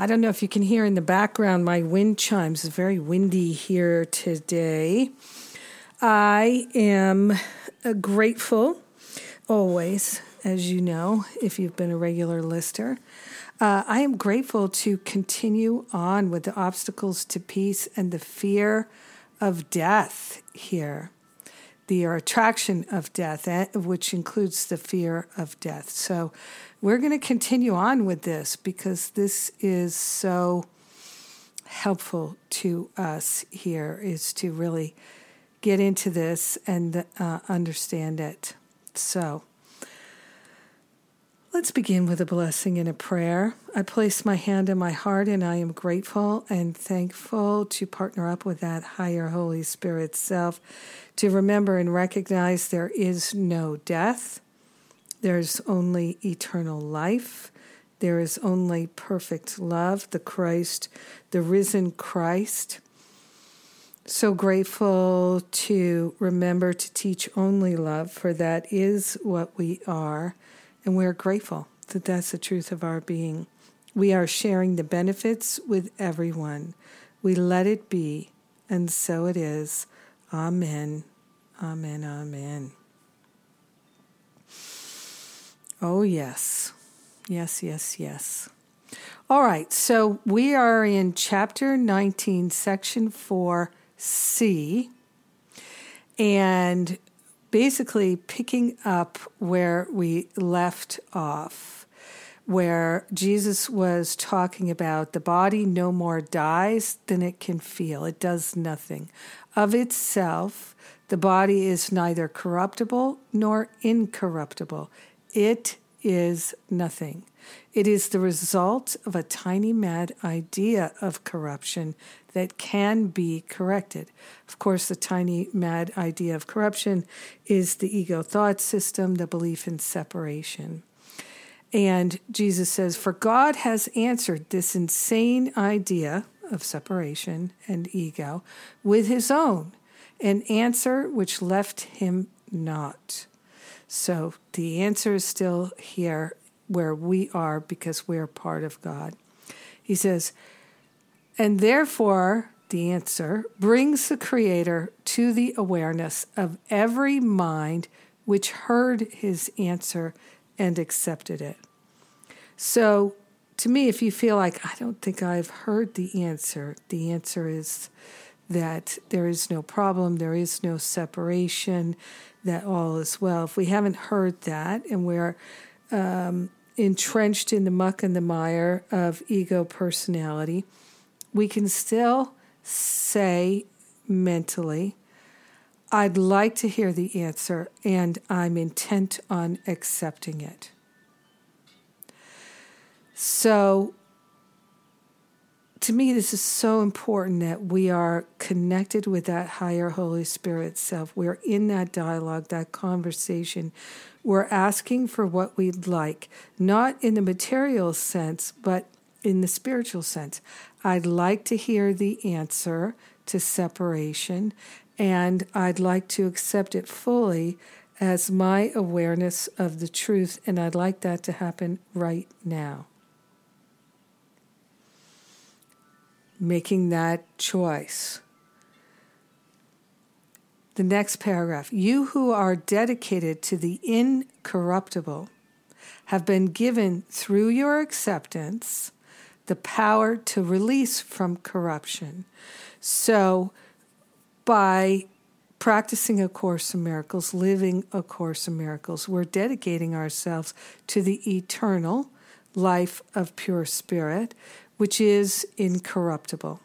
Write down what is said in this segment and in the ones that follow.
I don't know if you can hear in the background my wind chimes. It's very windy here today. I am uh, grateful always, as you know, if you've been a regular listener. Uh, I am grateful to continue on with the obstacles to peace and the fear of death here the attraction of death, eh, which includes the fear of death. So we're going to continue on with this because this is so helpful to us here is to really get into this and uh, understand it. So Let's begin with a blessing and a prayer. I place my hand in my heart and I am grateful and thankful to partner up with that higher Holy Spirit self to remember and recognize there is no death, there's only eternal life. There is only perfect love, the Christ, the risen Christ. So grateful to remember to teach only love, for that is what we are. And we're grateful that that's the truth of our being. We are sharing the benefits with everyone. We let it be, and so it is. Amen. Amen. Amen. Oh, yes. Yes, yes, yes. All right, so we are in chapter 19, section 4C. And basically picking up where we left off, where Jesus was talking about the body no more dies than it can feel, it does nothing. Of itself, the body is neither corruptible nor incorruptible. It is nothing. It is the result of a tiny mad idea of corruption that can be corrected. Of course, the tiny mad idea of corruption is the ego thought system, the belief in separation. And Jesus says, For God has answered this insane idea of separation and ego with his own, an answer which left him not. So the answer is still here where we are because we're part of God. He says, and therefore, the answer brings the Creator to the awareness of every mind which heard his answer and accepted it. So, to me, if you feel like, I don't think I've heard the answer, the answer is that there is no problem, there is no separation, that all is well. If we haven't heard that and we're um, entrenched in the muck and the mire of ego personality, we can still say mentally, I'd like to hear the answer and I'm intent on accepting it. So, to me, this is so important that we are connected with that higher Holy Spirit self. We're in that dialogue, that conversation. We're asking for what we'd like, not in the material sense, but in the spiritual sense. I'd like to hear the answer to separation, and I'd like to accept it fully as my awareness of the truth, and I'd like that to happen right now. making that choice. The next paragraph You who are dedicated to the incorruptible have been given through your acceptance the power to release from corruption. So, by practicing A Course in Miracles, living A Course in Miracles, we're dedicating ourselves to the eternal life of pure spirit which is incorruptible.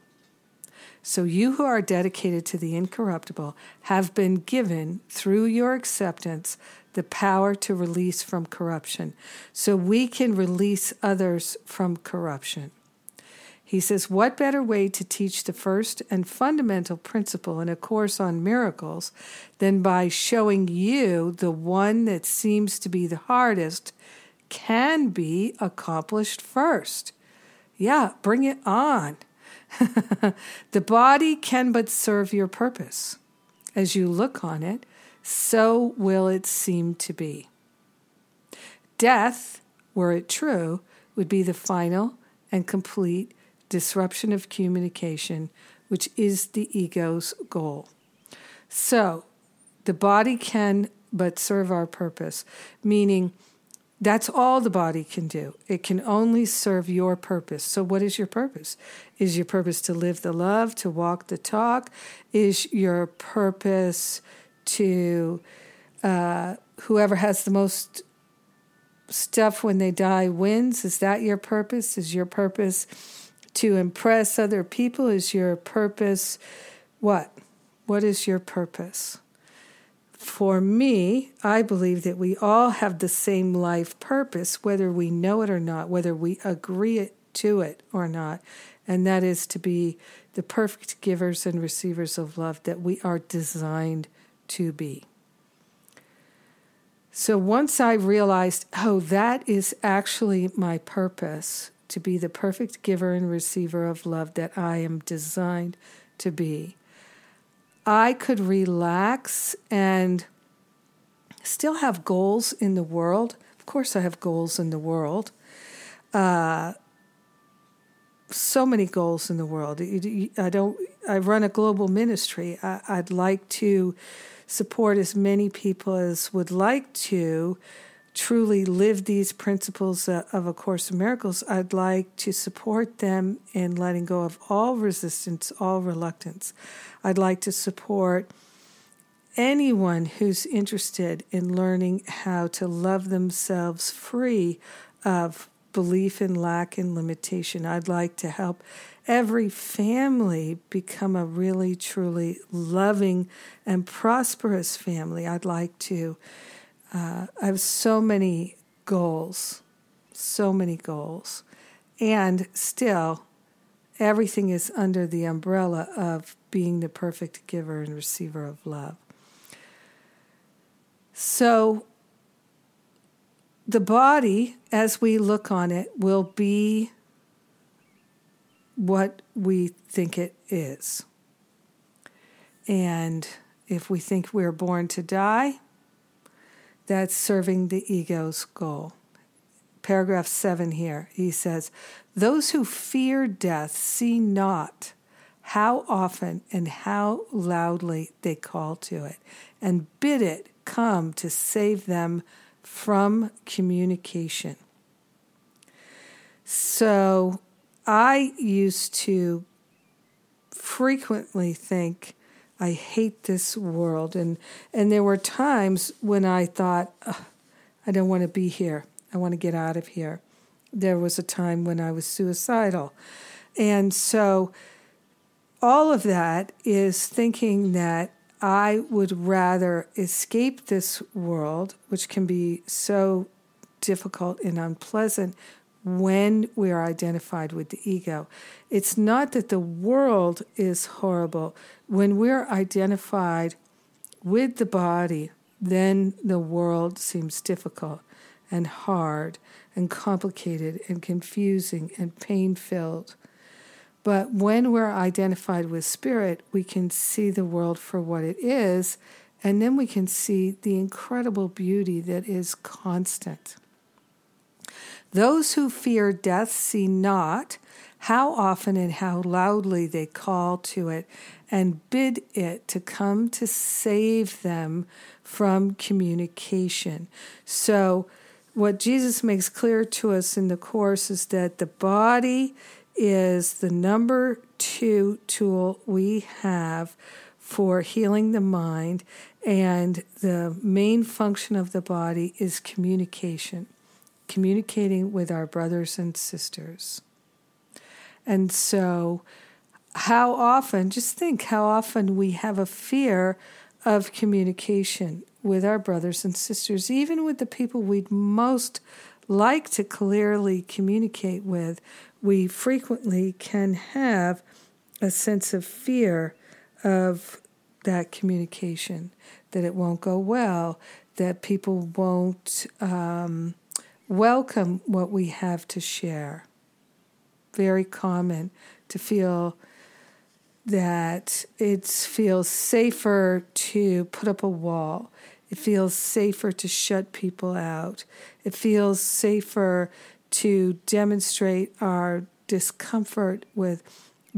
So you who are dedicated to the incorruptible have been given, through your acceptance, the power to release from corruption. So we can release others from corruption. He says, What better way to teach the first and fundamental principle in a course on miracles than by showing you the one that seems to be the hardest can be accomplished first? Yeah, bring it on. the body can but serve your purpose. As you look on it, so will it seem to be. Death, were it true, would be the final and complete disruption of communication, which is the ego's goal. So, the body can but serve our purpose, meaning that's all the body can do. It can only serve your purpose. So, what is your purpose? Is your purpose to live the love, to walk the talk? Is your purpose to uh, whoever has the most stuff when they die wins? Is that your purpose? Is your purpose to impress other people? Is your purpose what? What is your purpose? For me, I believe that we all have the same life purpose, whether we know it or not, whether we agree to it or not, and that is to be the perfect givers and receivers of love that we are designed to be. So once I realized, oh, that is actually my purpose, to be the perfect giver and receiver of love that I am designed to be. I could relax and still have goals in the world. Of course, I have goals in the world. Uh, so many goals in the world. I don't. I run a global ministry. I, I'd like to support as many people as would like to truly live these principles uh, of A Course in Miracles, I'd like to support them in letting go of all resistance, all reluctance. I'd like to support anyone who's interested in learning how to love themselves free of belief in lack and limitation. I'd like to help every family become a really, truly loving and prosperous family. I'd like to uh, I have so many goals, so many goals. And still, everything is under the umbrella of being the perfect giver and receiver of love. So, the body, as we look on it, will be what we think it is. And if we think we're born to die, that's serving the ego's goal. Paragraph 7 here, he says, Those who fear death see not how often and how loudly they call to it and bid it come to save them from communication. So I used to frequently think, I hate this world. And, and there were times when I thought, I don't want to be here. I want to get out of here. There was a time when I was suicidal. And so all of that is thinking that I would rather escape this world, which can be so difficult and unpleasant, when we are identified with the ego. It's not that the world is horrible. When we're identified with the body, then the world seems difficult and hard and complicated and confusing and pain filled. But when we're identified with spirit, we can see the world for what it is, and then we can see the incredible beauty that is constant. Those who fear death see not how often and how loudly they call to it and bid it to come to save them from communication. So, what Jesus makes clear to us in the Course is that the body is the number two tool we have for healing the mind, and the main function of the body is communication communicating with our brothers and sisters. And so, how often, just think how often we have a fear of communication with our brothers and sisters, even with the people we'd most like to clearly communicate with. we frequently can have a sense of fear of that communication, that it won't go well, that people won't um, welcome what we have to share. Very common to feel that it feels safer to put up a wall. It feels safer to shut people out. It feels safer to demonstrate our discomfort with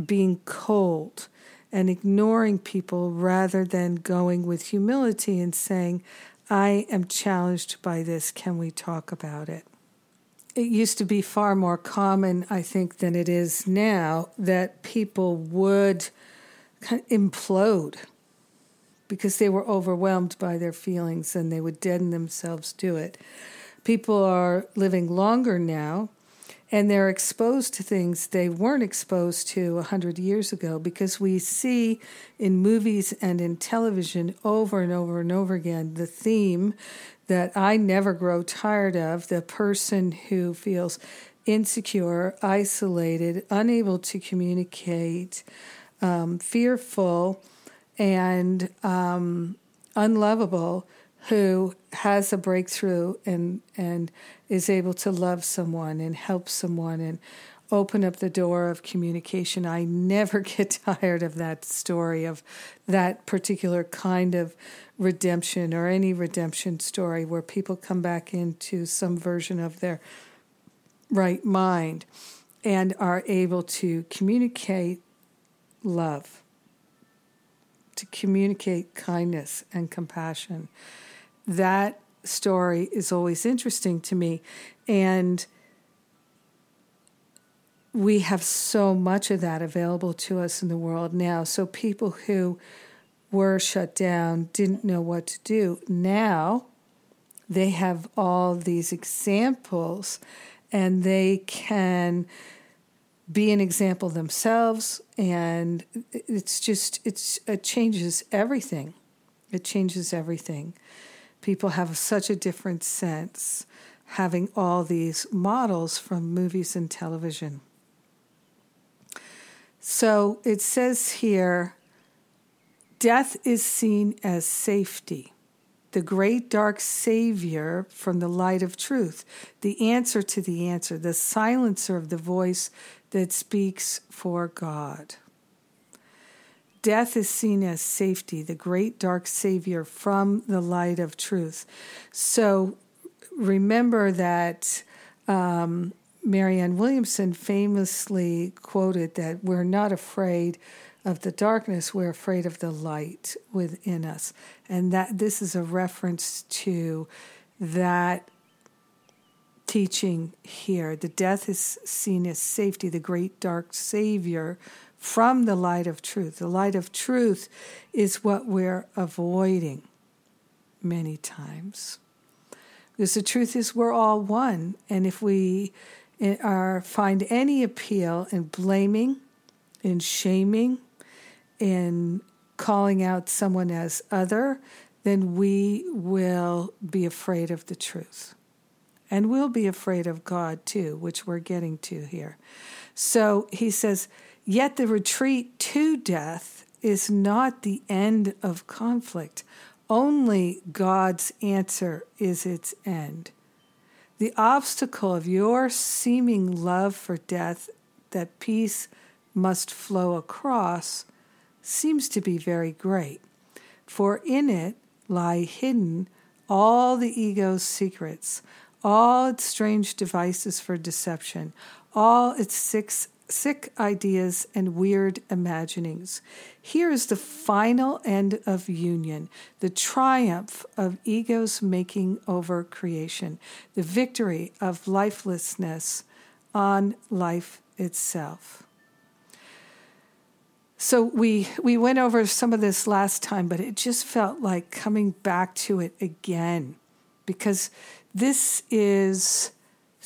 being cold and ignoring people rather than going with humility and saying, I am challenged by this. Can we talk about it? It used to be far more common, I think, than it is now that people would kind of implode because they were overwhelmed by their feelings and they would deaden themselves to it. People are living longer now and they're exposed to things they weren't exposed to 100 years ago because we see in movies and in television over and over and over again the theme that I never grow tired of the person who feels insecure, isolated, unable to communicate, um, fearful, and um, unlovable who has a breakthrough and and is able to love someone and help someone and open up the door of communication. I never get tired of that story of that particular kind of redemption or any redemption story where people come back into some version of their right mind and are able to communicate love, to communicate kindness and compassion that story is always interesting to me. And we have so much of that available to us in the world now. So people who were shut down didn't know what to do. Now they have all these examples and they can be an example themselves and it's just it's it changes everything it changes everything people have such a different sense having all these models from movies and television. So it says here death is seen as safety, the great dark savior from the light of truth, the answer to the answer, the silencer of the voice that speaks for God. Death is seen as safety, the great dark savior from the light of truth. So remember that um, Marianne Williamson famously quoted that we're not afraid of the darkness, we're afraid of the light within us. And that this is a reference to that teaching here. The death is seen as safety, the great dark savior from the light of truth. The light of truth is what we're avoiding many times. Because the truth is, we're all one. And if we eh, are, find any appeal in blaming, in shaming, in calling out someone as other, then we will be afraid of the truth. And we'll be afraid of God too, which we're getting to here. So he says, Yet the retreat to death is not the end of conflict. Only God's answer is its end. The obstacle of your seeming love for death that peace must flow across seems to be very great, for in it lie hidden all the ego's secrets, all its strange devices for deception, all its six sick ideas and weird imaginings. Here is the final end of union, the triumph of ego's making over creation, the victory of lifelessness on life itself. So we we went over some of this last time, but it just felt like coming back to it again because this is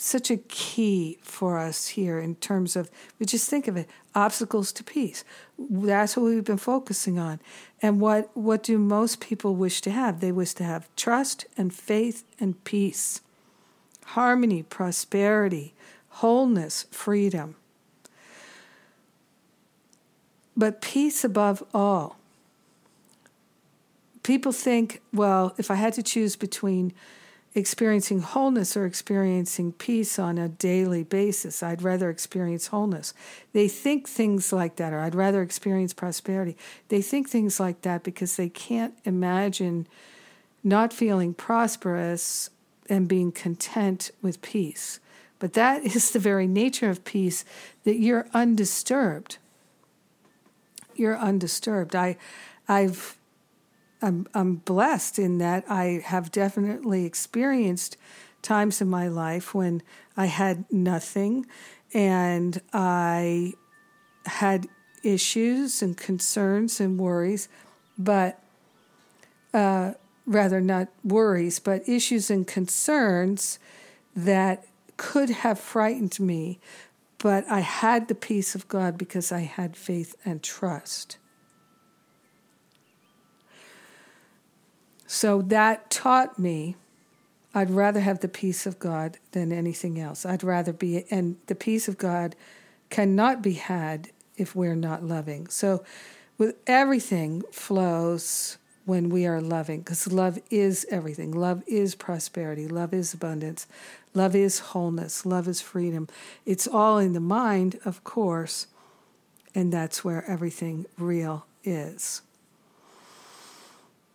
such a key for us here in terms of we just think of it obstacles to peace. That's what we've been focusing on. And what what do most people wish to have? They wish to have trust and faith and peace harmony prosperity wholeness freedom. But peace above all. People think well if i had to choose between experiencing wholeness or experiencing peace on a daily basis. I'd rather experience wholeness. They think things like that, or I'd rather experience prosperity. They think things like that because they can't imagine not feeling prosperous and being content with peace. But that is the very nature of peace that you're undisturbed. You're undisturbed. I, I've I'm, I'm blessed in that I have definitely experienced times in my life when I had nothing and I had issues and concerns and worries, but uh, rather not worries, but issues and concerns that could have frightened me. But I had the peace of God because I had faith and trust. So that taught me I'd rather have the peace of God than anything else. I'd rather be, and the peace of God cannot be had if we're not loving. So, with everything flows when we are loving, because love is everything. Love is prosperity. Love is abundance. Love is wholeness. Love is freedom. It's all in the mind, of course, and that's where everything real is.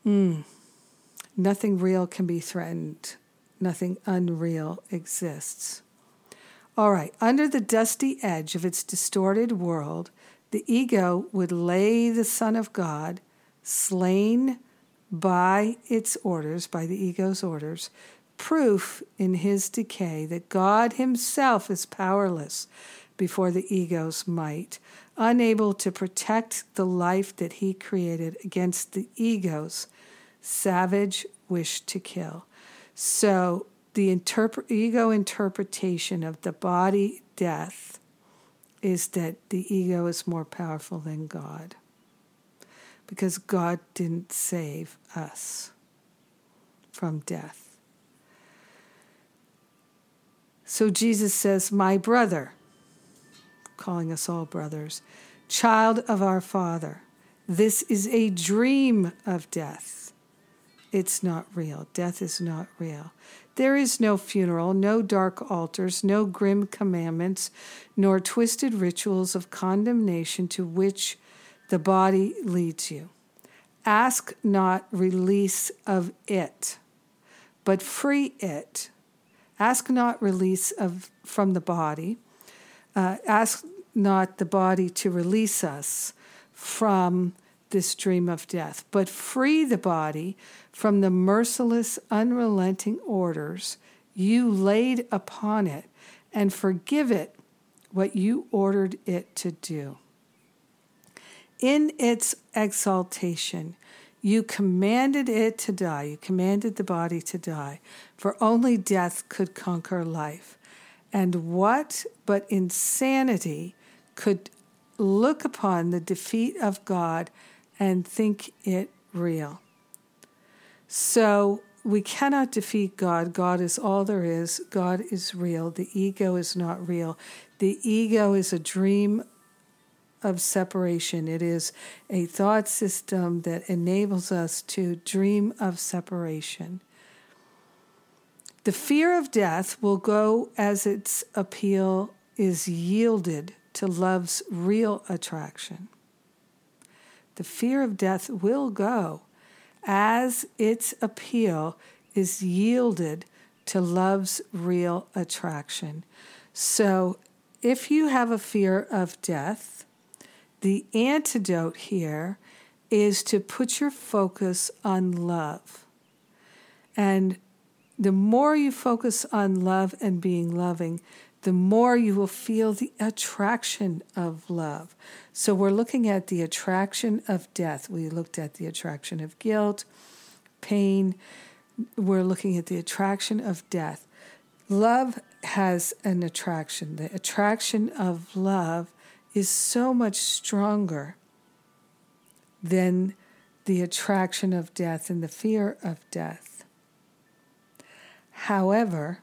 Hmm. Nothing real can be threatened, nothing unreal exists. All right, under the dusty edge of its distorted world, the ego would lay the Son of God, slain by its orders, by the ego's orders, proof in his decay that God himself is powerless before the ego's might, unable to protect the life that he created against the ego's savage wish to kill. So the ego interpretation of the body death is that the ego is more powerful than God because God didn't save us from death. So Jesus says, My brother, calling us all brothers, child of our Father, this is a dream of death it's not real. Death is not real. There is no funeral, no dark altars, no grim commandments, nor twisted rituals of condemnation to which the body leads you. Ask not release of it, but free it. Ask not release of from the body. Uh, ask not the body to release us from this dream of death, but free the body from the merciless, unrelenting orders you laid upon it, and forgive it what you ordered it to do. In its exaltation, you commanded it to die, you commanded the body to die, for only death could conquer life. And what but insanity could look upon the defeat of God and think it real? So we cannot defeat God. God is all there is. God is real. The ego is not real. The ego is a dream of separation. It is a thought system that enables us to dream of separation. The fear of death will go as its appeal is yielded to love's real attraction. The fear of death will go as its appeal is yielded to love's real attraction. So, if you have a fear of death, the antidote here is to put your focus on love. And the more you focus on love and being loving, the more you will feel the attraction of love. So we're looking at the attraction of death. We looked at the attraction of guilt, pain. We're looking at the attraction of death. Love has an attraction. The attraction of love is so much stronger than the attraction of death and the fear of death. However,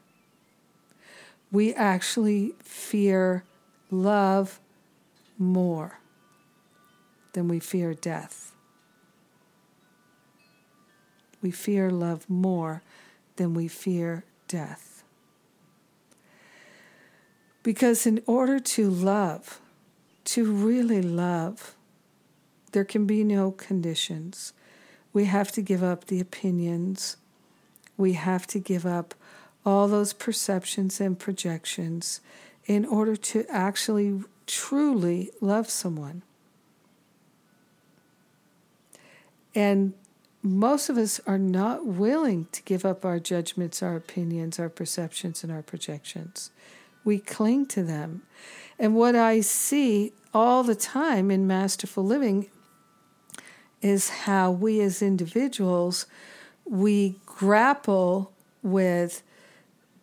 we actually fear love more. than we fear death. We fear love more than we fear death. Because in order to love, to really love, there can be no conditions. We have to give up the opinions. We have to give up all those perceptions and projections in order to actually truly love someone. And most of us are not willing to give up our judgments, our opinions, our perceptions, and our projections. We cling to them. And what I see all the time in masterful living is how we as individuals we grapple with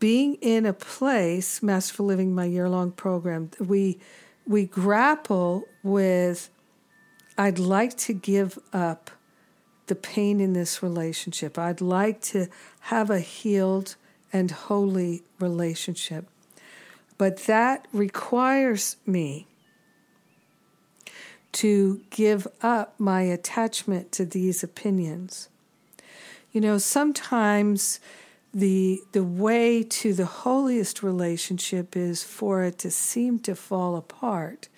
being in a place masterful living my year long program we we grapple with I'd like to give up the pain in this relationship. I'd like to have a healed and holy relationship. But that requires me to give up my attachment to these opinions. You know, sometimes the the way to the holiest relationship is for it to seem to fall apart.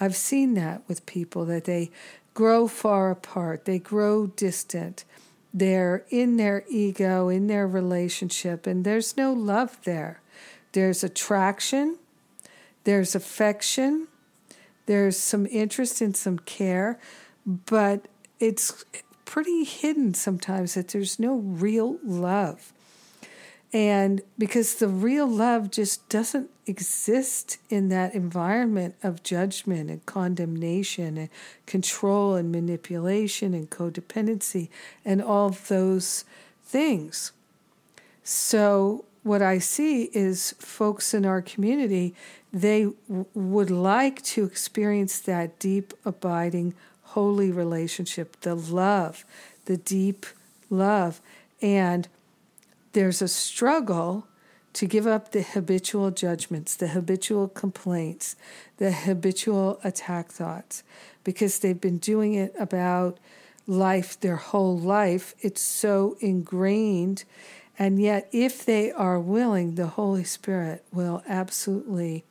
I've seen that with people that they grow far apart, they grow distant. They're in their ego, in their relationship, and there's no love there. There's attraction, there's affection, there's some interest and some care, but it's pretty hidden sometimes that there's no real love. And because the real love just doesn't exist in that environment of judgment and condemnation and control and manipulation and codependency and all those things. So, what I see is folks in our community, they w- would like to experience that deep, abiding, holy relationship, the love, the deep love. And there's a struggle to give up the habitual judgments, the habitual complaints, the habitual attack thoughts, because they've been doing it about life their whole life. It's so ingrained. And yet, if they are willing, the Holy Spirit will absolutely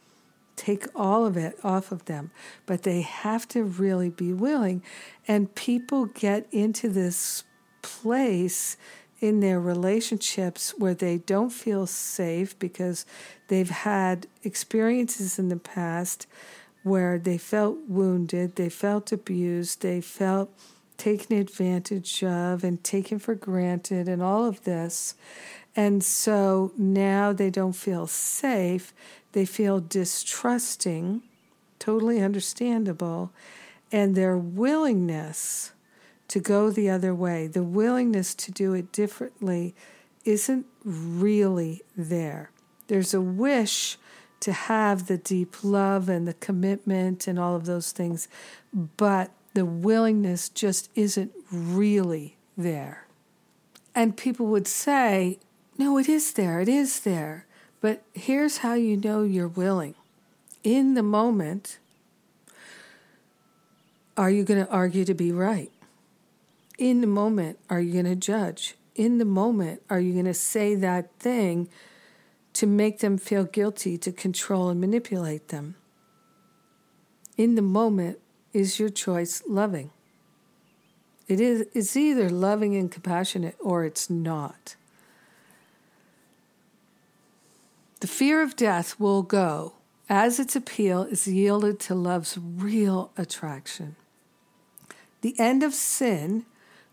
take all of it off of them. But they have to really be willing. And people get into this place in their relationships where they don't feel safe because they've had experiences in the past where they felt wounded, they felt abused, they felt taken advantage of and taken for granted, and all of this. And so now they don't feel safe, they feel distrusting, totally understandable, and their willingness to go the other way, the willingness to do it differently isn't really there. There's a wish to have the deep love and the commitment and all of those things, but the willingness just isn't really there. And people would say, no, it is there, it is there. But here's how you know you're willing. In the moment, are you going to argue to be right? In the moment are you going to judge? In the moment are you going to say that thing to make them feel guilty, to control and manipulate them? In the moment is your choice loving. It is it's either loving and compassionate or it's not. The fear of death will go as its appeal is yielded to love's real attraction. The end of sin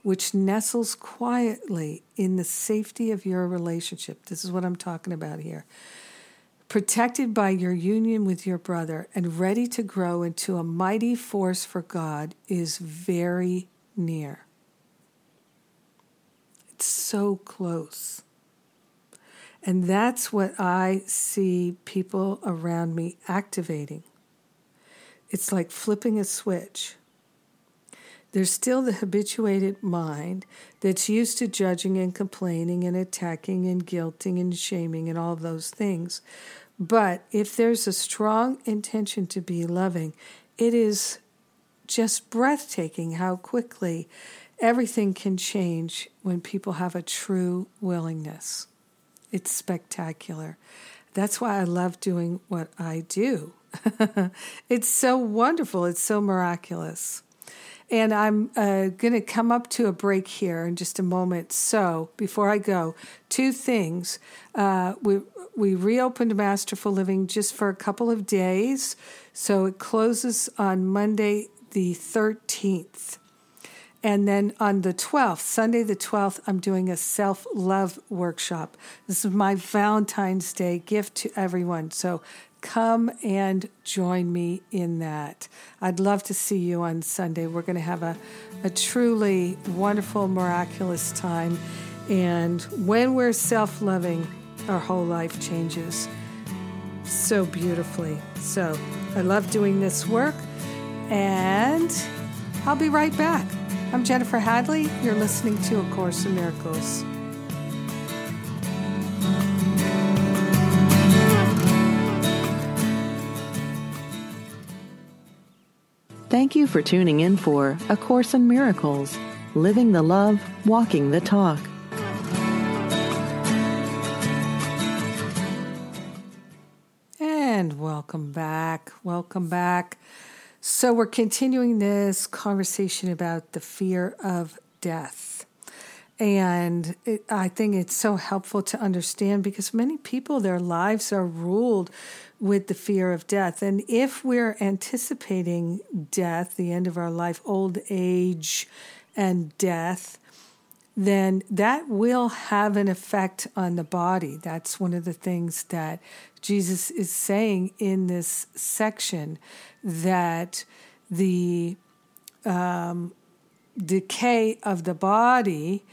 which nestles quietly in the safety of your relationship. This is what I'm talking about here. Protected by your union with your brother and ready to grow into a mighty force for God is very near. It's so close. And that's what I see people around me activating. It's like flipping a switch. There's still the habituated mind that's used to judging and complaining and attacking and guilting and shaming and all those things. But if there's a strong intention to be loving, it is just breathtaking how quickly everything can change when people have a true willingness. It's spectacular. That's why I love doing what I do. it's so wonderful, it's so miraculous. And I'm uh, going to come up to a break here in just a moment. So before I go, two things. Uh, we we reopened Masterful Living just for a couple of days, so it closes on Monday the 13th. And then on the 12th, Sunday the 12th, I'm doing a self love workshop. This is my Valentine's Day gift to everyone. So come and join me in that. I'd love to see you on Sunday. We're going to have a, a truly wonderful, miraculous time. And when we're self loving, our whole life changes so beautifully. So I love doing this work, and I'll be right back. I'm Jennifer Hadley. You're listening to A Course in Miracles. Thank you for tuning in for A Course in Miracles Living the Love, Walking the Talk. And welcome back. Welcome back. So, we're continuing this conversation about the fear of death. And it, I think it's so helpful to understand because many people, their lives are ruled with the fear of death. And if we're anticipating death, the end of our life, old age and death, then that will have an effect on the body. That's one of the things that Jesus is saying in this section that the um, decay of the body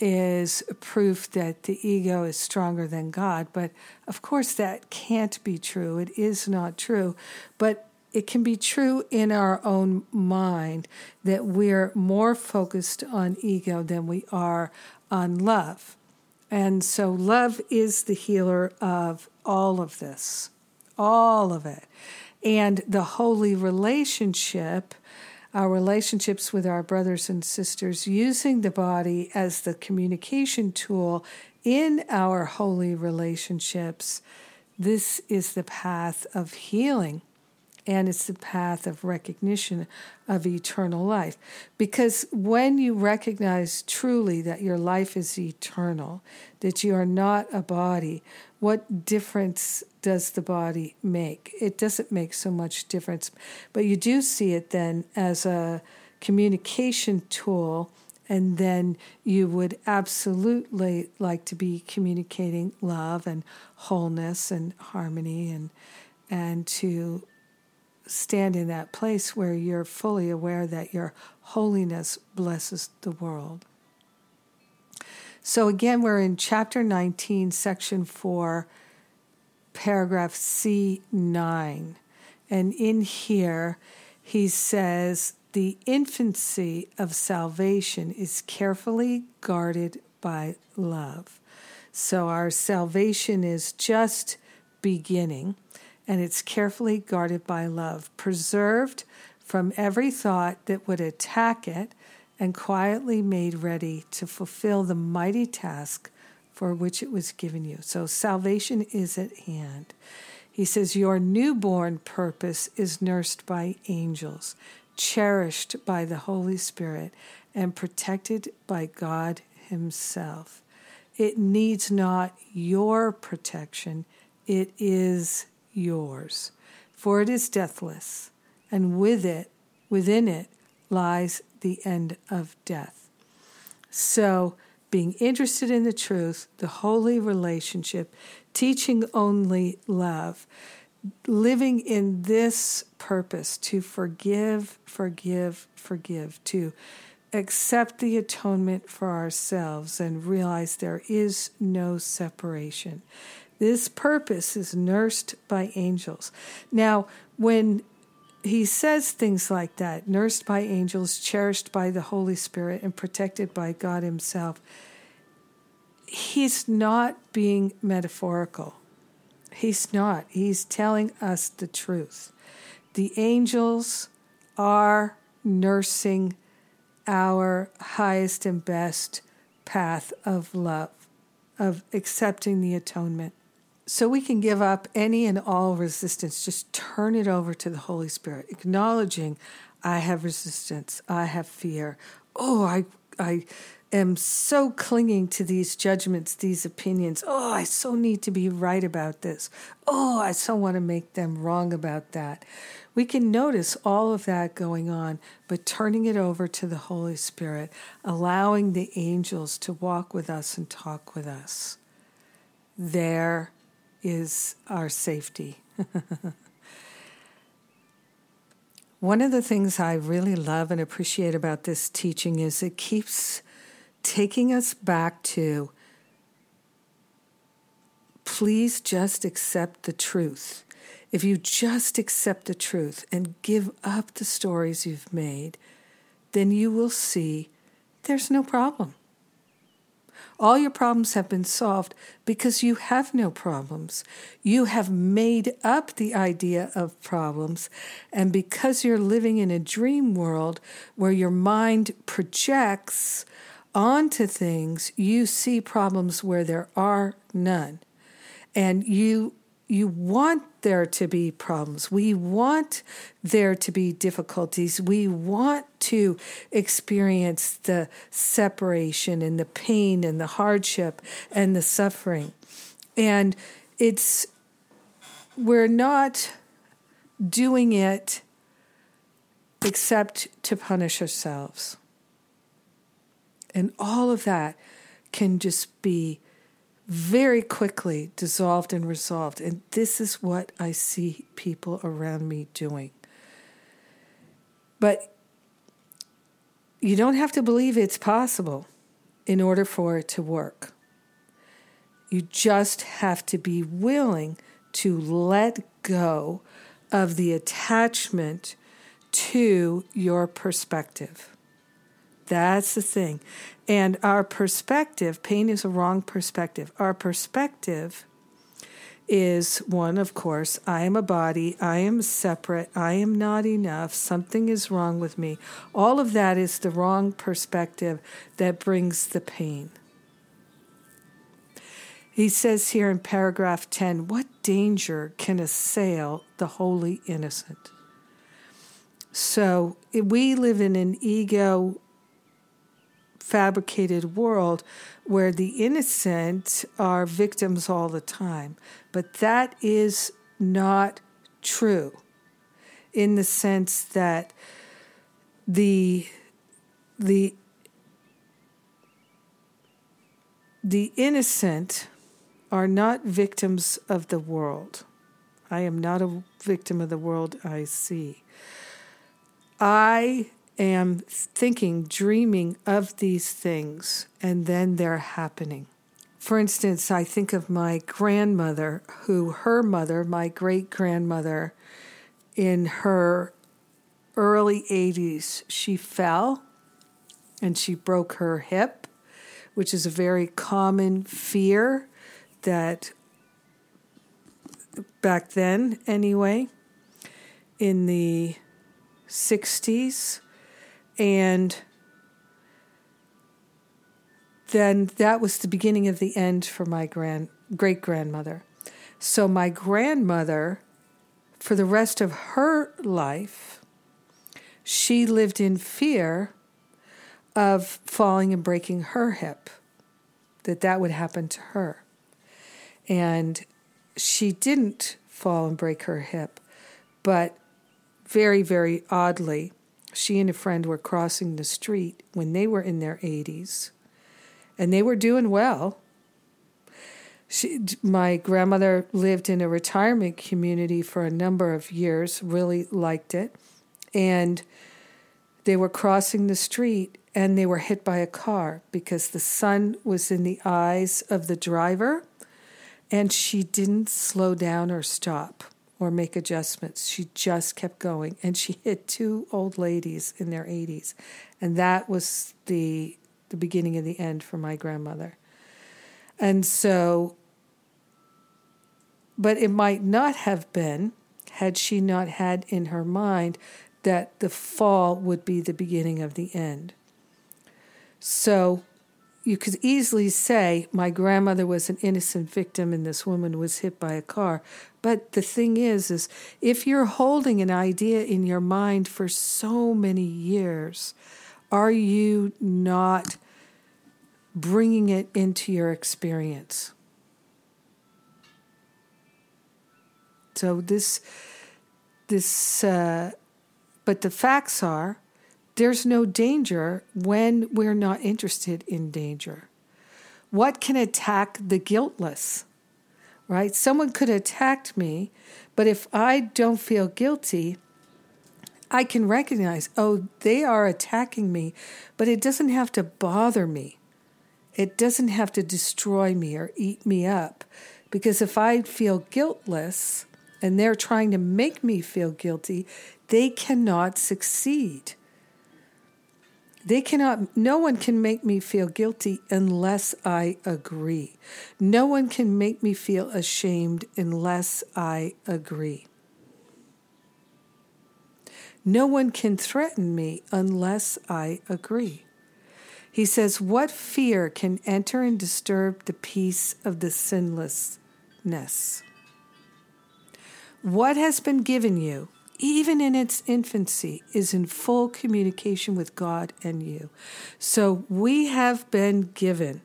is proof that the ego is stronger than God. But of course, that can't be true. It is not true. But it can be true in our own mind that we're more focused on ego than we are on love. And so, love is the healer of all of this, all of it. And the holy relationship our relationships with our brothers and sisters, using the body as the communication tool in our holy relationships, this is the path of healing and it's the path of recognition of eternal life. Because when you recognize truly that your life is eternal, that you are not a body, what difference does the body make? It doesn't make so much difference, but you do see it then as a communication tool. And then you would absolutely like to be communicating love and wholeness and harmony and and to stand in that place where you're fully aware that your holiness blesses the world. So, again, we're in chapter 19, section 4, paragraph C9. And in here, he says, The infancy of salvation is carefully guarded by love. So, our salvation is just beginning and it's carefully guarded by love, preserved from every thought that would attack it, and quietly made ready to fulfill the mighty task for which it was given you. So salvation is at hand. He says, Your newborn purpose is nursed by angels, cherished by the Holy Spirit, and protected by God Himself. It needs not your protection, it is yours, for it is deathless, and with it, within it, lies the end of death. So, being interested in the truth, the holy relationship, teaching only love, living in this purpose to forgive, forgive, forgive, to accept the atonement for ourselves and realize there is no separation. This purpose is nursed by angels. Now, when he says things like that nursed by angels, cherished by the Holy Spirit, and protected by God Himself he's not being metaphorical. He's not. He's telling us the truth. The angels are nursing our highest and best path of love, of accepting the atonement. So we can give up any and all resistance, just turn it over to the Holy Spirit, acknowledging I have resistance, I have fear. Oh, I I am so clinging to these judgments, these opinions. Oh, I so need to be right about this. Oh, I so want to make them wrong about that. We can notice all of that going on, but turning it over to the Holy Spirit, allowing the angels to walk with us and talk with us. There is our safety. One of the things I really love and appreciate about this teaching is it keeps taking us back to please just accept the truth. If you just accept the truth and give up the stories you've made, then you will see there's no problem. All your problems have been solved because you have no problems. You have made up the idea of problems, and because you're living in a dream world where your mind projects onto things, you see problems where there are none. And you you want there to be problems. We want there to be difficulties. We want to experience the separation and the pain and the hardship and the suffering. And it's, we're not doing it except to punish ourselves. And all of that can just be very quickly dissolved and resolved. And this is what I see people around me doing. But you don't have to believe it's possible in order for it to work. You just have to be willing to let go of the attachment to your perspective. That's the thing. And our perspective, pain is a wrong perspective. Our perspective is one, of course, I am a body, I am separate, I am not enough, something is wrong with me. All of that is the wrong perspective that brings the pain. He says here in paragraph 10 what danger can assail the wholly innocent? So we live in an ego fabricated world where the innocent are victims all the time. But that is not true in the sense that the the the innocent are not victims of the world. I am not a victim of the world I see. I am thinking, dreaming of these things, and then they're happening. For instance, I think of my grandmother, who her mother, my great grandmother, in her early 80s, she fell and she broke her hip, which is a very common fear that back then, anyway, in the 60s, and then that was the beginning of the end for my grand great grandmother. So my grandmother, for the rest of her life, she lived in fear of falling and breaking her hip, that that would happen to her. And she didn't fall and break her hip, but very, very oddly, she and a friend were crossing the street when they were in their 80s and they were doing well. She, my grandmother lived in a retirement community for a number of years, really liked it. And they were crossing the street and they were hit by a car because the sun was in the eyes of the driver and she didn't slow down or stop or make adjustments. She just kept going. And she hit two old ladies in their 80s. And that was the, the beginning of the end for my grandmother. And so, but it might not have been had she not had in her mind that the fall would be the beginning of the end. So you could easily say my grandmother was an innocent victim and this woman was hit by a car. But the thing is is if you're holding an idea in your mind for so many years, are you not bringing it into your experience? So this this uh, but the facts are there's no danger when we're not interested in danger. What can attack the guiltless? Right? Someone could attack me, but if I don't feel guilty, I can recognize, oh, they are attacking me, but it doesn't have to bother me. It doesn't have to destroy me or eat me up. Because if I feel guiltless and they're trying to make me feel guilty, they cannot succeed. They cannot, no one can make me feel guilty unless I agree. No one can make me feel ashamed unless I agree. No one can threaten me unless I agree. He says, What fear can enter and disturb the peace of the sinlessness? What has been given you even in its infancy, is in full communication with God and you. So we have been given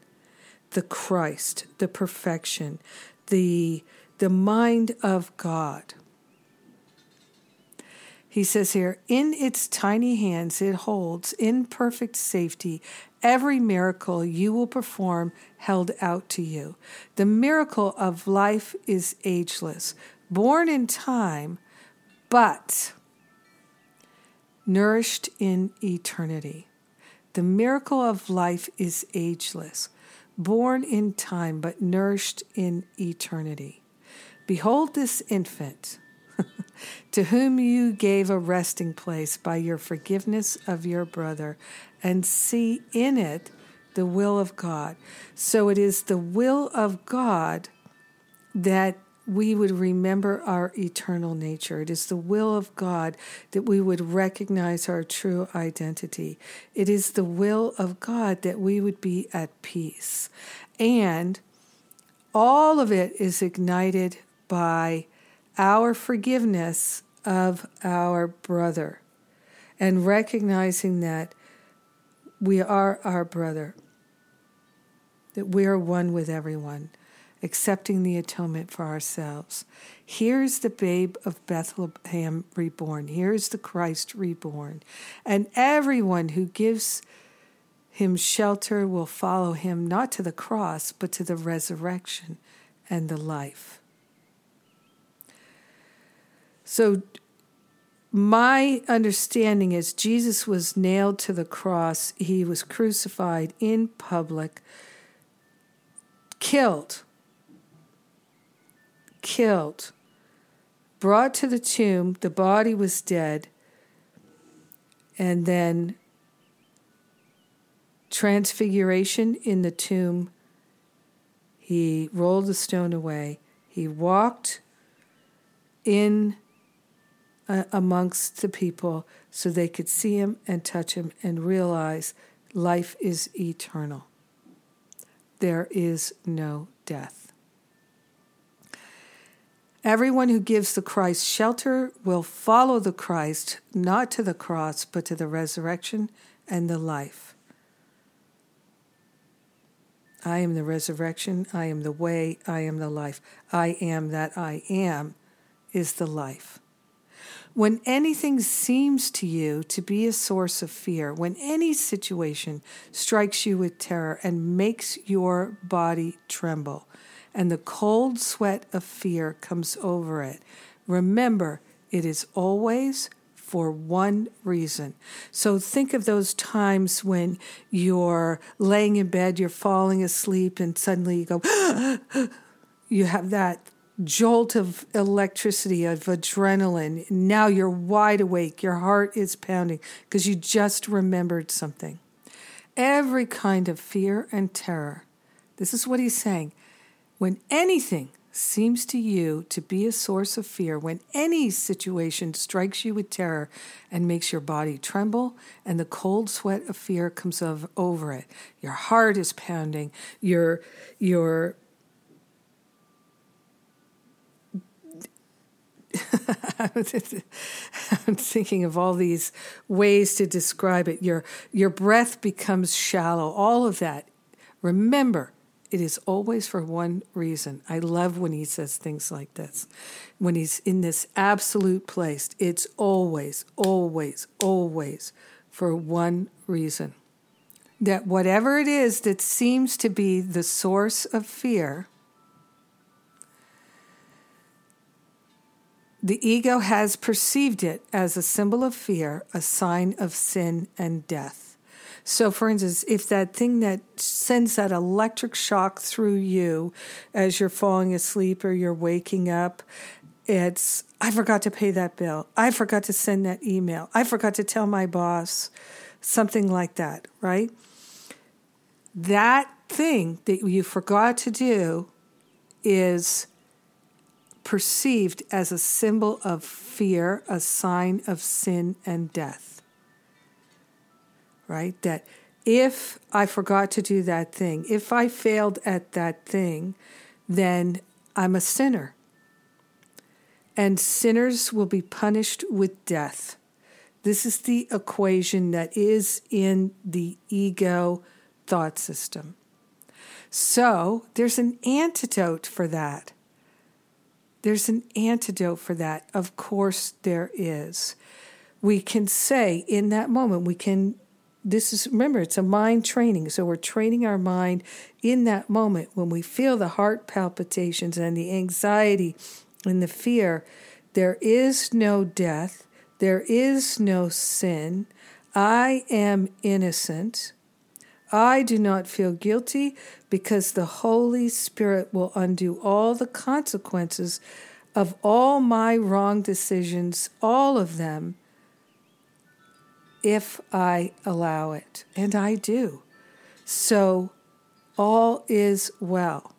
the Christ, the perfection, the, the mind of God. He says here, in its tiny hands it holds in perfect safety every miracle you will perform held out to you. The miracle of life is ageless, born in time but nourished in eternity. The miracle of life is ageless, born in time, but nourished in eternity. Behold this infant, to whom you gave a resting place by your forgiveness of your brother, and see in it the will of God. So it is the will of God that we would remember our eternal nature. It is the will of God that we would recognize our true identity. It is the will of God that we would be at peace. And all of it is ignited by our forgiveness of our brother and recognizing that we are our brother, that we are one with everyone accepting the atonement for ourselves. Here's the babe of Bethlehem reborn. Here's the Christ reborn. And everyone who gives him shelter will follow him not to the cross, but to the resurrection and the life. So, my understanding is Jesus was nailed to the cross, he was crucified in public, killed killed. Brought to the tomb, the body was dead, and then transfiguration in the tomb. He rolled the stone away. He walked in uh, amongst the people so they could see him and touch him and realize life is eternal. There is no death. Everyone who gives the Christ shelter will follow the Christ, not to the cross, but to the resurrection and the life. I am the resurrection, I am the way, I am the life. I am that I am is the life. When anything seems to you to be a source of fear, when any situation strikes you with terror and makes your body tremble, and the cold sweat of fear comes over it. Remember, it is always for one reason. So think of those times when you're laying in bed, you're falling asleep, and suddenly you go, you have that jolt of electricity, of adrenaline. Now you're wide awake, your heart is pounding because you just remembered something. Every kind of fear and terror. This is what he's saying when anything seems to you to be a source of fear, when any situation strikes you with terror and makes your body tremble, and the cold sweat of fear comes over it, your heart is pounding, your your I'm thinking of all these ways to describe it. Your your breath becomes shallow. All of that. Remember, it is always for one reason. I love when he says things like this. When he's in this absolute place, it's always, always, always for one reason. That whatever it is that seems to be the source of fear, the ego has perceived it as a symbol of fear, a sign of sin and death. So, for instance, if that thing that sends that electric shock through you as you're falling asleep or you're waking up, it's, I forgot to pay that bill. I forgot to send that email. I forgot to tell my boss, something like that, right? That thing that you forgot to do is perceived as a symbol of fear, a sign of sin and death right? That if I forgot to do that thing, if I failed at that thing, then I'm a sinner. And sinners will be punished with death. This is the equation that is in the ego thought system. So there's an antidote for that. There's an antidote for that. Of course, there is. We can say in that moment, we can this is remember it's a mind training. So we're training our mind in that moment when we feel the heart palpitations and the anxiety and the fear. There is no death. There is no sin. I am innocent. I do not feel guilty because the holy spirit will undo all the consequences of all my wrong decisions all of them if I allow it. And I do. So all is well.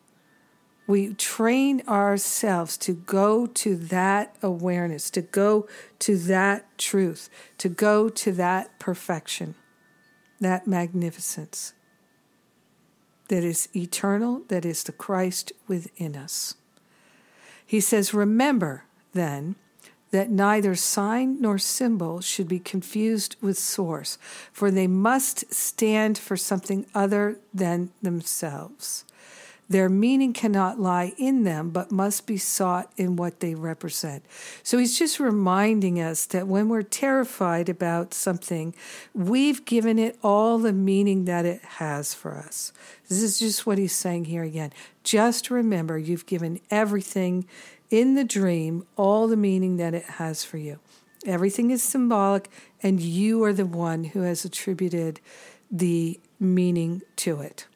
We train ourselves to go to that awareness, to go to that truth, to go to that perfection, that magnificence that is eternal, that is the Christ within us. He says, Remember then that neither sign nor symbol should be confused with source, for they must stand for something other than themselves. Their meaning cannot lie in them, but must be sought in what they represent. So he's just reminding us that when we're terrified about something, we've given it all the meaning that it has for us. This is just what he's saying here again. Just remember, you've given everything in the dream all the meaning that it has for you. Everything is symbolic, and you are the one who has attributed the meaning to it.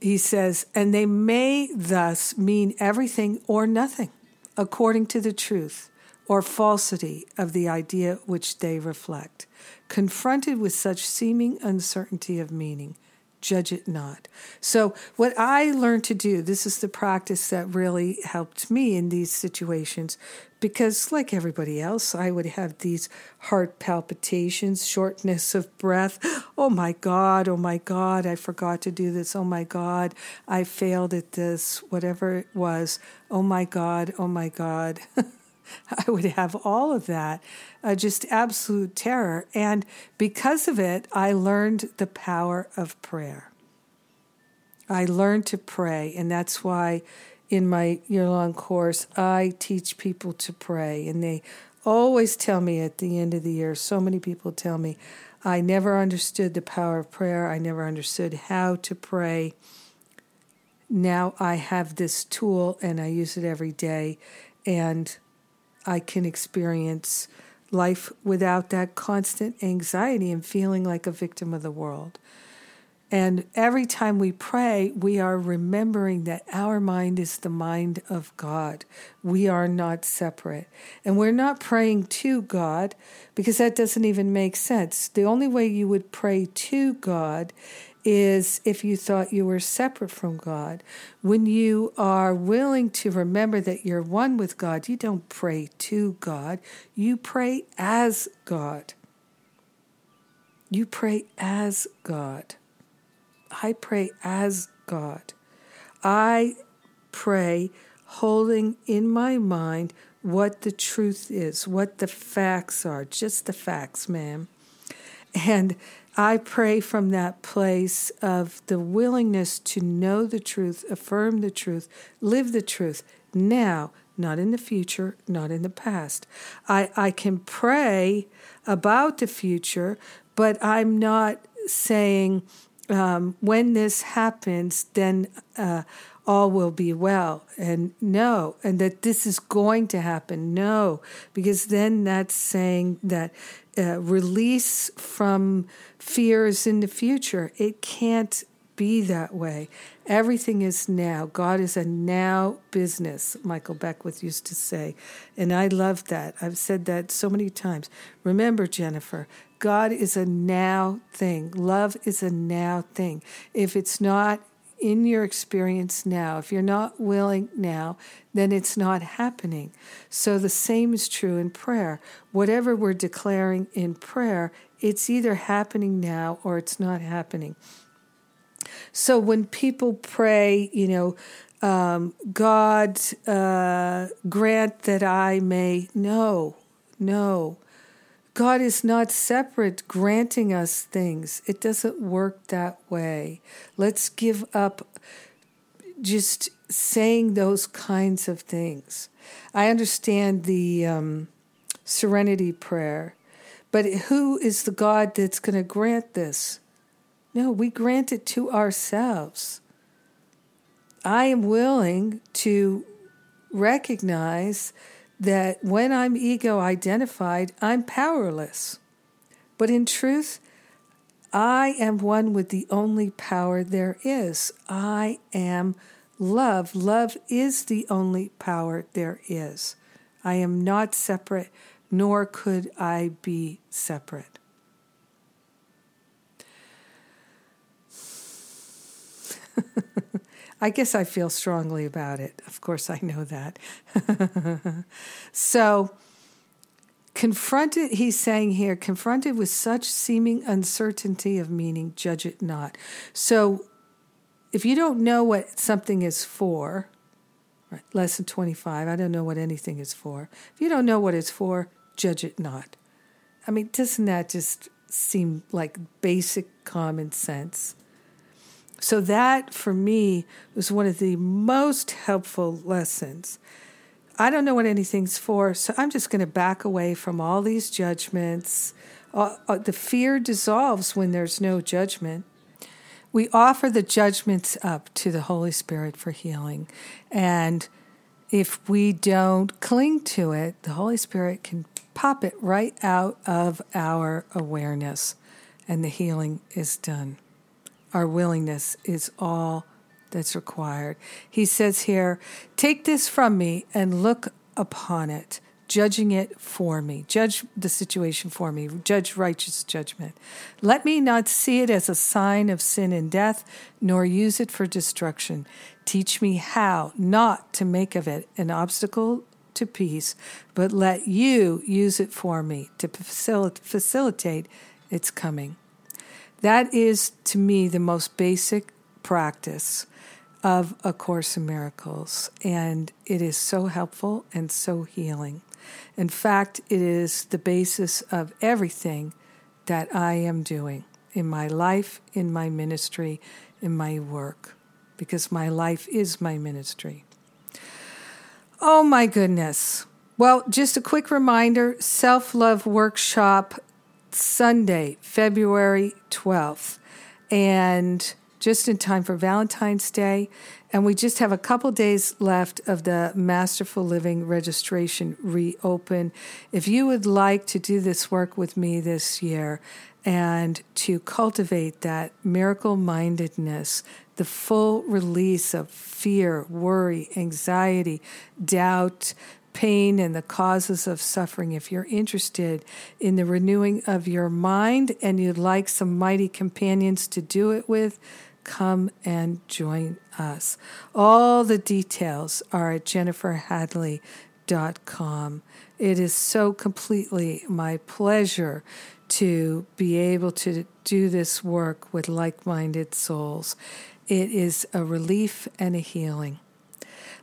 He says, and they may thus mean everything or nothing, according to the truth or falsity of the idea which they reflect. Confronted with such seeming uncertainty of meaning, judge it not. So, what I learned to do, this is the practice that really helped me in these situations, because like everybody else, I would have these heart palpitations, shortness of breath. Oh my God, oh my God, I forgot to do this. Oh my God, I failed at this, whatever it was. Oh my God, oh my God. I would have all of that, uh, just absolute terror. And because of it, I learned the power of prayer. I learned to pray, and that's why in my year long course, I teach people to pray. And they always tell me at the end of the year, so many people tell me, I never understood the power of prayer. I never understood how to pray. Now I have this tool and I use it every day. And I can experience life without that constant anxiety and feeling like a victim of the world. And every time we pray, we are remembering that our mind is the mind of God. We are not separate. And we're not praying to God because that doesn't even make sense. The only way you would pray to God is if you thought you were separate from God. When you are willing to remember that you're one with God, you don't pray to God, you pray as God. You pray as God. I pray as God. I pray holding in my mind what the truth is, what the facts are, just the facts, ma'am. And I pray from that place of the willingness to know the truth, affirm the truth, live the truth now, not in the future, not in the past. I, I can pray about the future, but I'm not saying um, when this happens, then uh, all will be well. And no, and that this is going to happen. No, because then that's saying that uh, release from fears in the future. It can't be that way. Everything is now. God is a now business, Michael Beckwith used to say. And I love that. I've said that so many times. Remember, Jennifer, God is a now thing. Love is a now thing. If it's not in your experience now, if you're not willing now, then it's not happening. So the same is true in prayer. Whatever we're declaring in prayer, it's either happening now or it's not happening. So when people pray, you know, um, God uh, grant that I may know, no. God is not separate, granting us things. It doesn't work that way. Let's give up just saying those kinds of things. I understand the um, serenity prayer, but who is the God that's going to grant this? No, we grant it to ourselves. I am willing to recognize that when I'm ego identified, I'm powerless. But in truth, I am one with the only power there is. I am love. Love is the only power there is. I am not separate, nor could I be separate. I guess I feel strongly about it. Of course, I know that. so, confronted, he's saying here, confronted with such seeming uncertainty of meaning, judge it not. So, if you don't know what something is for, right, lesson 25, I don't know what anything is for. If you don't know what it's for, judge it not. I mean, doesn't that just seem like basic common sense? So, that for me was one of the most helpful lessons. I don't know what anything's for, so I'm just going to back away from all these judgments. Uh, uh, the fear dissolves when there's no judgment. We offer the judgments up to the Holy Spirit for healing. And if we don't cling to it, the Holy Spirit can pop it right out of our awareness, and the healing is done our willingness is all that's required. He says here, Take this from me and look upon it, judging it for me. Judge the situation for me. Judge righteous judgment. Let me not see it as a sign of sin and death, nor use it for destruction. Teach me how not to make of it an obstacle to peace, but let you use it for me to facilitate its coming. That is, to me, the most basic practice of A Course in Miracles. And it is so helpful and so healing. In fact, it is the basis of everything that I am doing in my life, in my ministry, in my work, because my life is my ministry. Oh my goodness. Well, just a quick reminder Self Love Workshop Sunday, February 12th, and just in time for Valentine's Day. And we just have a couple days left of the Masterful Living registration reopen. If you would like to do this work with me this year and to cultivate that miracle mindedness, the full release of fear, worry, anxiety, doubt, pain and the causes of suffering, if you're interested in the renewing of your mind and you'd like some mighty companions to do it with, come and join us. All the details are at jenniferhadley.com. It is so completely my pleasure to be able to do this work with like minded souls. It is a relief and a healing.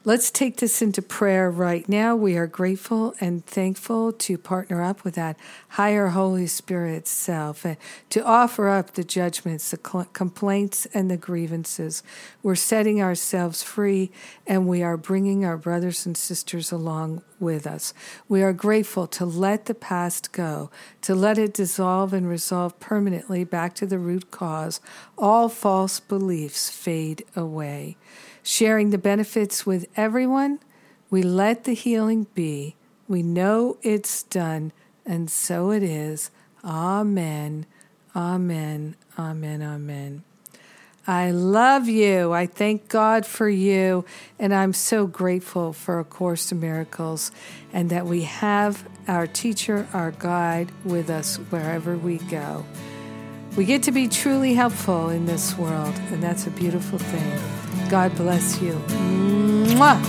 Let's take this into prayer right now. We are grateful and thankful to partner up with that higher Holy Spirit self and to offer up the judgments, the complaints, and the grievances. We're setting ourselves free and we are bringing our brothers and sisters along with us. We are grateful to let the past go, to let it dissolve and resolve permanently back to the root cause. All false beliefs fade away sharing the benefits with everyone, we let the healing be. We know it's done, and so it is. Amen. Amen. Amen. Amen. I love you. I thank God for you. And I'm so grateful for A Course in Miracles and that we have our teacher, our guide with us wherever we go. We get to be truly helpful in this world, and that's a beautiful thing. God bless you. Mwah!